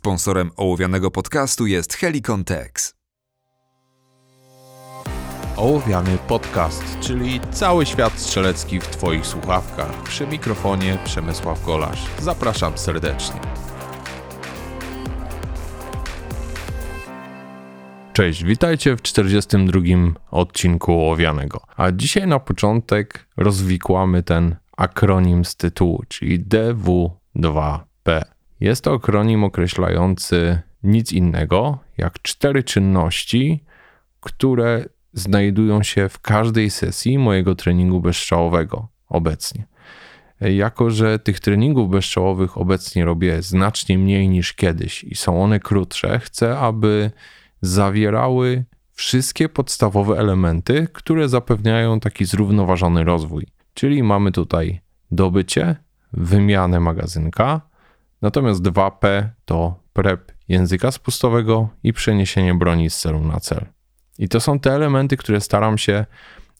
Sponsorem ołowianego podcastu jest Helicon Tex. Ołowiany podcast, czyli cały świat strzelecki w Twoich słuchawkach. Przy mikrofonie Przemysław Golasz. Zapraszam serdecznie. Cześć, witajcie w 42 odcinku Ołowianego. A dzisiaj na początek rozwikłamy ten akronim z tytułu, czyli DW2P. Jest to akronim określający nic innego jak cztery czynności, które znajdują się w każdej sesji mojego treningu bezstrzałowego obecnie. Jako, że tych treningów bezstrzałowych obecnie robię znacznie mniej niż kiedyś i są one krótsze, chcę, aby zawierały wszystkie podstawowe elementy, które zapewniają taki zrównoważony rozwój. Czyli mamy tutaj dobycie, wymianę magazynka, natomiast 2P to prep języka spustowego i przeniesienie broni z celu na cel. I to są te elementy, które staram się,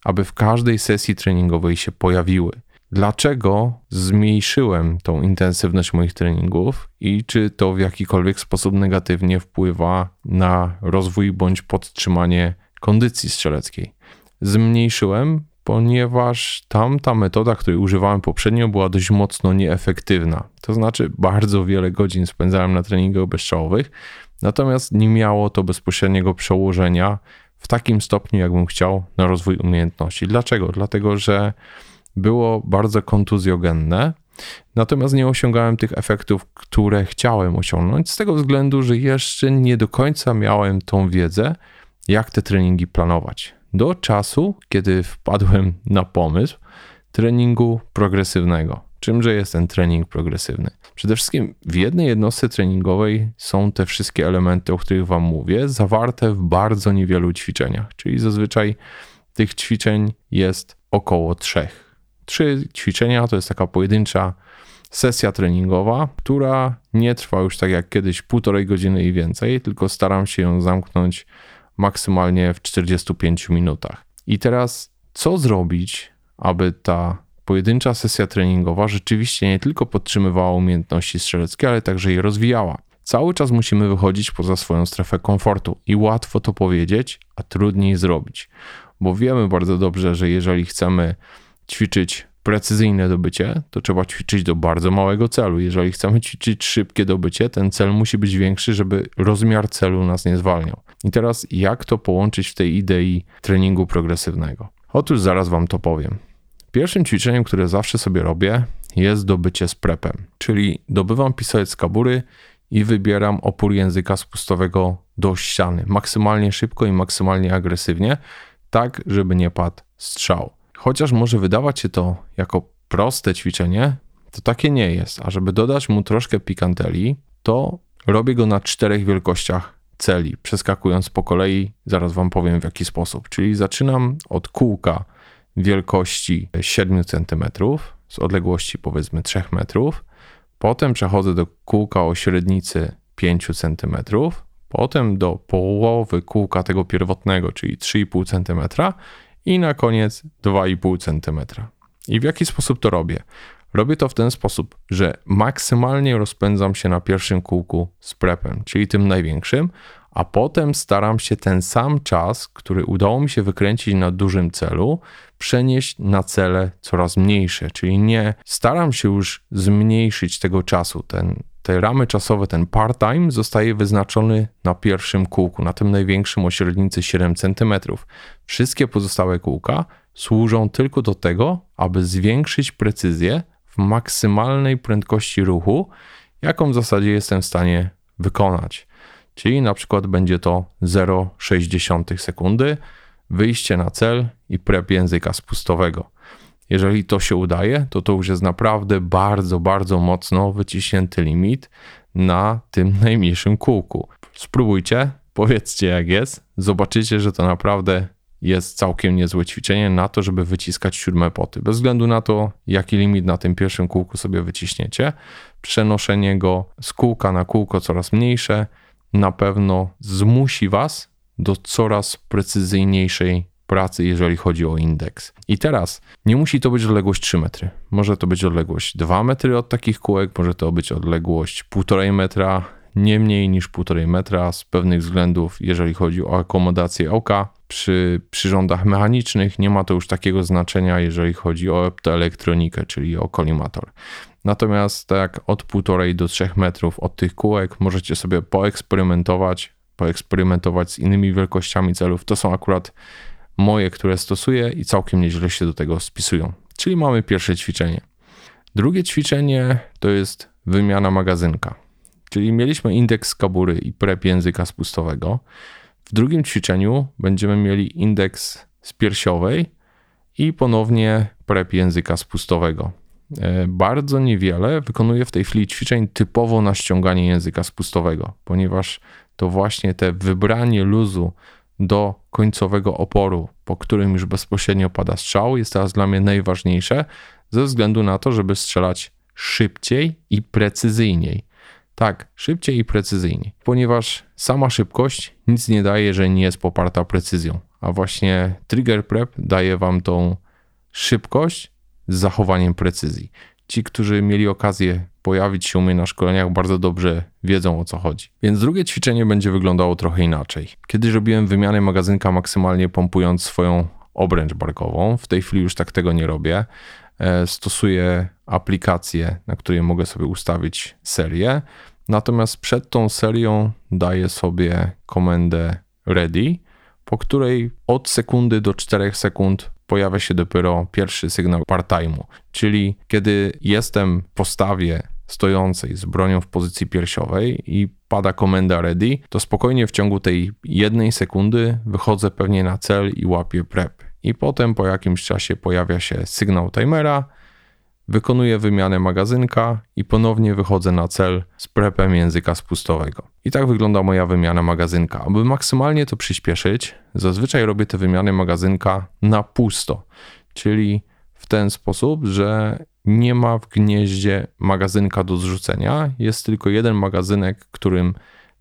aby w każdej sesji treningowej się pojawiły. Dlaczego zmniejszyłem tą intensywność moich treningów i czy to w jakikolwiek sposób negatywnie wpływa na rozwój bądź podtrzymanie kondycji strzeleckiej? Zmniejszyłem, ponieważ tamta metoda, której używałem poprzednio, była dość mocno nieefektywna. To znaczy, bardzo wiele godzin spędzałem na treningach bezstrzałowych, natomiast nie miało to bezpośredniego przełożenia w takim stopniu, jakbym chciał, na rozwój umiejętności. Dlaczego? Dlatego, że było bardzo kontuzjogenne, natomiast nie osiągałem tych efektów, które chciałem osiągnąć, z tego względu, że jeszcze nie do końca miałem tą wiedzę, jak te treningi planować. Do czasu, kiedy wpadłem na pomysł treningu progresywnego. Czymże jest ten trening progresywny? Przede wszystkim w jednej jednostce treningowej są te wszystkie elementy, o których Wam mówię, zawarte w bardzo niewielu ćwiczeniach, czyli zazwyczaj tych ćwiczeń jest około trzech. Trzy ćwiczenia to jest taka pojedyncza sesja treningowa, która nie trwa już tak jak kiedyś półtorej godziny i więcej, tylko staram się ją zamknąć maksymalnie w 45 minutach. I teraz co zrobić, aby ta pojedyncza sesja treningowa rzeczywiście nie tylko podtrzymywała umiejętności strzeleckie, ale także je rozwijała. Cały czas musimy wychodzić poza swoją strefę komfortu i łatwo to powiedzieć, a trudniej zrobić, bo wiemy bardzo dobrze, że jeżeli chcemy ćwiczyć precyzyjne dobycie, to trzeba ćwiczyć do bardzo małego celu. Jeżeli chcemy ćwiczyć szybkie dobycie, ten cel musi być większy, żeby rozmiar celu nas nie zwalniał. I teraz jak to połączyć w tej idei treningu progresywnego? Otóż zaraz Wam to powiem. Pierwszym ćwiczeniem, które zawsze sobie robię, jest dobycie z prepem, czyli dobywam pistolet z kabury i wybieram opór języka spustowego do ściany, maksymalnie szybko i maksymalnie agresywnie, tak żeby nie padł strzał. Chociaż może wydawać się to jako proste ćwiczenie, to takie nie jest. A żeby dodać mu troszkę pikanterii, to robię go na czterech wielkościach celi, przeskakując po kolei, zaraz Wam powiem w jaki sposób. Czyli zaczynam od kółka wielkości 7 cm z odległości powiedzmy 3 metrów. Potem przechodzę do kółka o średnicy 5 cm, potem do połowy kółka tego pierwotnego, czyli 3,5 cm i na koniec 2,5 cm. I w jaki sposób to robię? Robię to w ten sposób, że maksymalnie rozpędzam się na pierwszym kółku z prepem, czyli tym największym, a potem staram się ten sam czas, który udało mi się wykręcić na dużym celu, przenieść na cele coraz mniejsze, czyli nie staram się już zmniejszyć tego czasu. Ten, te ramy czasowe, ten part-time zostaje wyznaczony na pierwszym kółku, na tym największym o średnicy 7 cm. Wszystkie pozostałe kółka służą tylko do tego, aby zwiększyć precyzję w maksymalnej prędkości ruchu, jaką w zasadzie jestem w stanie wykonać. Czyli na przykład będzie to 0,6 sekundy, wyjście na cel i prep języka spustowego. Jeżeli to się udaje, to to już jest naprawdę bardzo, bardzo mocno wyciśnięty limit na tym najmniejszym kółku. Spróbujcie, powiedzcie jak jest, zobaczycie, że to naprawdę jest całkiem niezłe ćwiczenie na to, żeby wyciskać siódme poty. Bez względu na to, jaki limit na tym pierwszym kółku sobie wyciśniecie, przenoszenie go z kółka na kółko coraz mniejsze na pewno zmusi Was do coraz precyzyjniejszej pracy, jeżeli chodzi o indeks. I teraz nie musi to być odległość 3 metry. Może to być odległość 2 metry od takich kółek, może to być odległość 1,5 metra. nie mniej niż 1,5 metra z pewnych względów, jeżeli chodzi o akomodację oka. Przy przyrządach mechanicznych nie ma to już takiego znaczenia, jeżeli chodzi o optoelektronikę, czyli o kolimator. Natomiast tak od 1,5 do 3 metrów od tych kółek możecie sobie poeksperymentować, poeksperymentować z innymi wielkościami celów. To są akurat moje, które stosuję i całkiem nieźle się do tego spisują. Czyli mamy pierwsze ćwiczenie. Drugie ćwiczenie to jest wymiana magazynka. Czyli mieliśmy indeks kabury i prep języka spustowego. W drugim ćwiczeniu będziemy mieli indeks z piersiowej i ponownie prep języka spustowego. E, bardzo niewiele wykonuję w tej chwili ćwiczeń typowo na ściąganie języka spustowego, ponieważ to właśnie te wybranie luzu do końcowego oporu, po którym już bezpośrednio pada strzał, jest teraz dla mnie najważniejsze, ze względu na to, żeby strzelać szybciej i precyzyjniej. Tak, szybciej i precyzyjniej, ponieważ sama szybkość nic nie daje, jeżeli nie jest poparta precyzją, a właśnie trigger prep daje wam tą szybkość z zachowaniem precyzji. Ci, którzy mieli okazję pojawić się u mnie na szkoleniach, bardzo dobrze wiedzą o co chodzi. Więc drugie ćwiczenie będzie wyglądało trochę inaczej. Kiedyś robiłem wymianę magazynka maksymalnie pompując swoją obręcz barkową. W tej chwili już tak tego nie robię. E, stosuję aplikację, na której mogę sobie ustawić serię. Natomiast przed tą serią daję sobie komendę ready, po której od sekundy do 4 sekund pojawia się dopiero pierwszy sygnał part-time'u. Czyli kiedy jestem w postawie stojącej z bronią w pozycji piersiowej i pada komenda ready, to spokojnie w ciągu tej jednej sekundy wychodzę pewnie na cel i łapię prep. I potem po jakimś czasie pojawia się sygnał timera, wykonuję wymianę magazynka i ponownie wychodzę na cel z prepem języka spustowego. I tak wygląda moja wymiana magazynka. Aby maksymalnie to przyspieszyć, zazwyczaj robię te wymiany magazynka na pusto, czyli w ten sposób, że nie ma w gnieździe magazynka do zrzucenia, jest tylko jeden magazynek, którym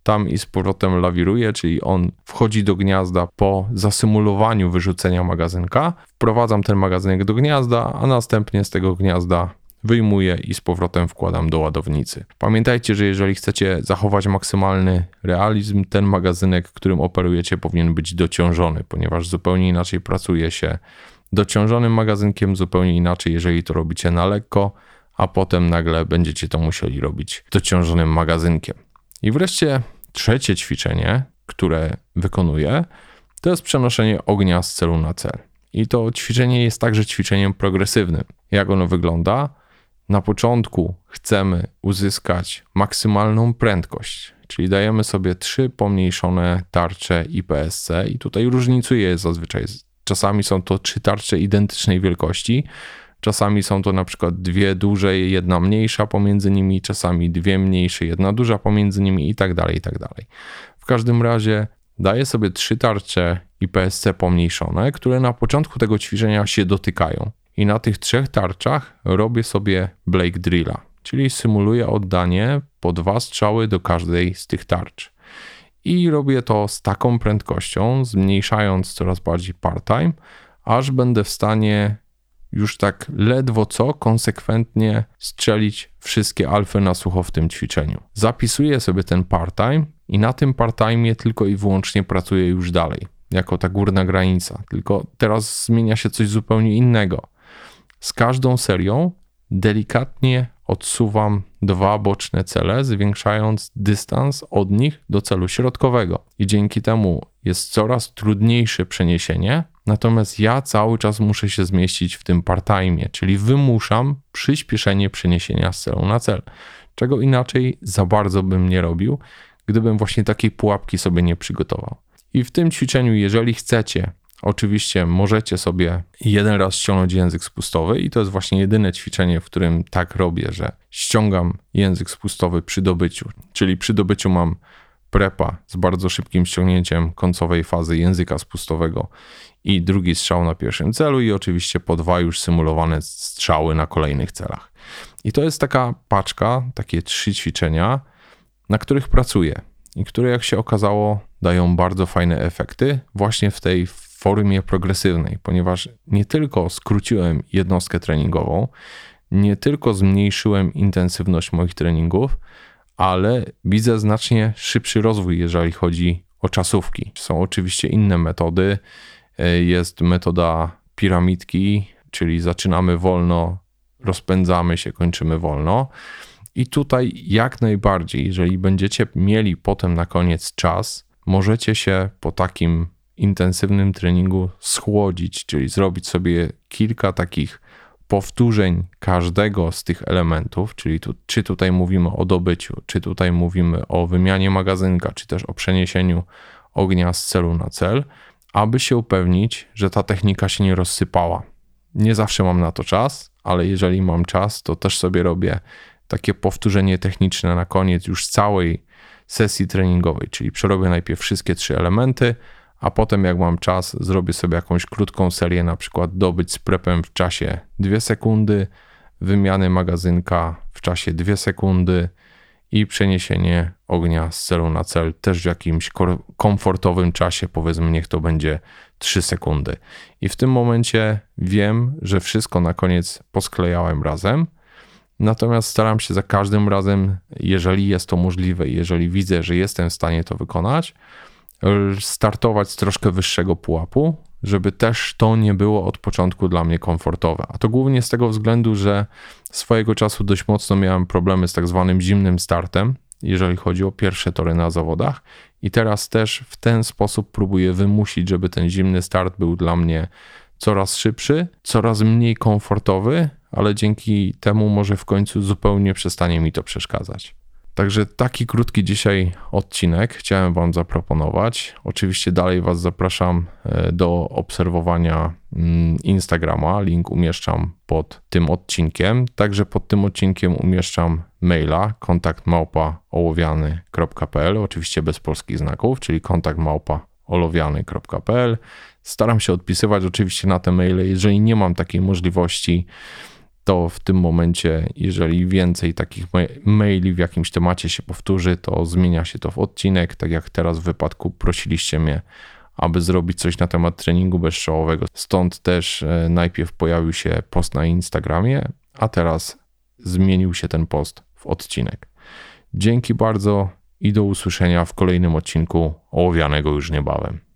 tam i z powrotem lawiruje, czyli on wchodzi do gniazda po zasymulowaniu wyrzucenia magazynka. Wprowadzam ten magazynek do gniazda, a następnie z tego gniazda wyjmuję i z powrotem wkładam do ładownicy. Pamiętajcie, że jeżeli chcecie zachować maksymalny realizm, ten magazynek, którym operujecie, powinien być dociążony, ponieważ zupełnie inaczej pracuje się dociążonym magazynkiem, zupełnie inaczej, jeżeli to robicie na lekko, a potem nagle będziecie to musieli robić dociążonym magazynkiem. I wreszcie trzecie ćwiczenie, które wykonuję, to jest przenoszenie ognia z celu na cel. I to ćwiczenie jest także ćwiczeniem progresywnym. Jak ono wygląda? Na początku chcemy uzyskać maksymalną prędkość, czyli dajemy sobie trzy pomniejszone tarcze IPSC i tutaj różnicuje je zazwyczaj. Czasami są to trzy tarcze identycznej wielkości, Czasami są to na przykład dwie duże, jedna mniejsza pomiędzy nimi, czasami dwie mniejsze, jedna duża pomiędzy nimi i tak dalej, i tak dalej. W każdym razie daję sobie trzy tarcze IPSC pomniejszone, które na początku tego ćwiczenia się dotykają. I na tych trzech tarczach robię sobie Blake Drilla, czyli symuluję oddanie po dwa strzały do każdej z tych tarcz. I robię to z taką prędkością, zmniejszając coraz bardziej part-time, aż będę w stanie już tak ledwo co konsekwentnie strzelić wszystkie alfy na sucho w tym ćwiczeniu. Zapisuję sobie ten part-time i na tym part-time tylko i wyłącznie pracuję już dalej, jako ta górna granica. Tylko teraz zmienia się coś zupełnie innego. Z każdą serią delikatnie odsuwam dwa boczne cele, zwiększając dystans od nich do celu środkowego. I dzięki temu jest coraz trudniejsze przeniesienie, natomiast ja cały czas muszę się zmieścić w tym part-time, czyli wymuszam przyspieszenie przeniesienia z celu na cel. Czego inaczej za bardzo bym nie robił, gdybym właśnie takiej pułapki sobie nie przygotował. I w tym ćwiczeniu, jeżeli chcecie Oczywiście możecie sobie jeden raz ściągnąć język spustowy i to jest właśnie jedyne ćwiczenie, w którym tak robię, że ściągam język spustowy przy dobyciu. Czyli przy dobyciu mam prepa z bardzo szybkim ściągnięciem końcowej fazy języka spustowego i drugi strzał na pierwszym celu i oczywiście po dwa już symulowane strzały na kolejnych celach. I to jest taka paczka, takie trzy ćwiczenia, na których pracuję i które jak się okazało dają bardzo fajne efekty właśnie w tej formie progresywnej, ponieważ nie tylko skróciłem jednostkę treningową, nie tylko zmniejszyłem intensywność moich treningów, ale widzę znacznie szybszy rozwój, jeżeli chodzi o czasówki. Są oczywiście inne metody. E, jest metoda piramidki, czyli zaczynamy wolno, rozpędzamy się, kończymy wolno. I tutaj jak najbardziej, jeżeli będziecie mieli potem na koniec czas, możecie się po takim intensywnym treningu schłodzić, czyli zrobić sobie kilka takich powtórzeń każdego z tych elementów, czyli tu, czy tutaj mówimy o dobyciu, czy tutaj mówimy o wymianie magazynka, czy też o przeniesieniu ognia z celu na cel, aby się upewnić, że ta technika się nie rozsypała. Nie zawsze mam na to czas, ale jeżeli mam czas, to też sobie robię takie powtórzenie techniczne na koniec już całej sesji treningowej, czyli przerobię najpierw wszystkie trzy elementy, a potem jak mam czas, zrobię sobie jakąś krótką serię, na przykład dobyć z prepem w czasie 2 sekundy, wymiany magazynka w czasie 2 sekundy i przeniesienie ognia z celu na cel też w jakimś komfortowym czasie, powiedzmy niech to będzie 3 sekundy. I w tym momencie wiem, że wszystko na koniec posklejałem razem. Natomiast staram się za każdym razem, jeżeli jest to możliwe, jeżeli widzę, że jestem w stanie to wykonać, startować z troszkę wyższego pułapu, żeby też to nie było od początku dla mnie komfortowe. A to głównie z tego względu, że swojego czasu dość mocno miałem problemy z tak zwanym zimnym startem, jeżeli chodzi o pierwsze tory na zawodach. I teraz też w ten sposób próbuję wymusić, żeby ten zimny start był dla mnie coraz szybszy, coraz mniej komfortowy, ale dzięki temu może w końcu zupełnie przestanie mi to przeszkadzać. Także taki krótki dzisiaj odcinek chciałem Wam zaproponować. Oczywiście dalej Was zapraszam e, do obserwowania mm, Instagrama. Link umieszczam pod tym odcinkiem. Także pod tym odcinkiem umieszczam maila kontakt małpa ołowiany.pl, oczywiście bez polskich znaków, czyli kontakt małpa. Staram się odpisywać oczywiście na te maile. Jeżeli nie mam takiej możliwości, to w tym momencie, jeżeli więcej takich maili w jakimś temacie się powtórzy, to zmienia się to w odcinek. Tak jak teraz w wypadku prosiliście mnie, aby zrobić coś na temat treningu bezstrzałowego. Stąd też e, najpierw pojawił się post na Instagramie, a teraz zmienił się ten post w odcinek. Dzięki bardzo i do usłyszenia w kolejnym odcinku ołowianego już niebawem.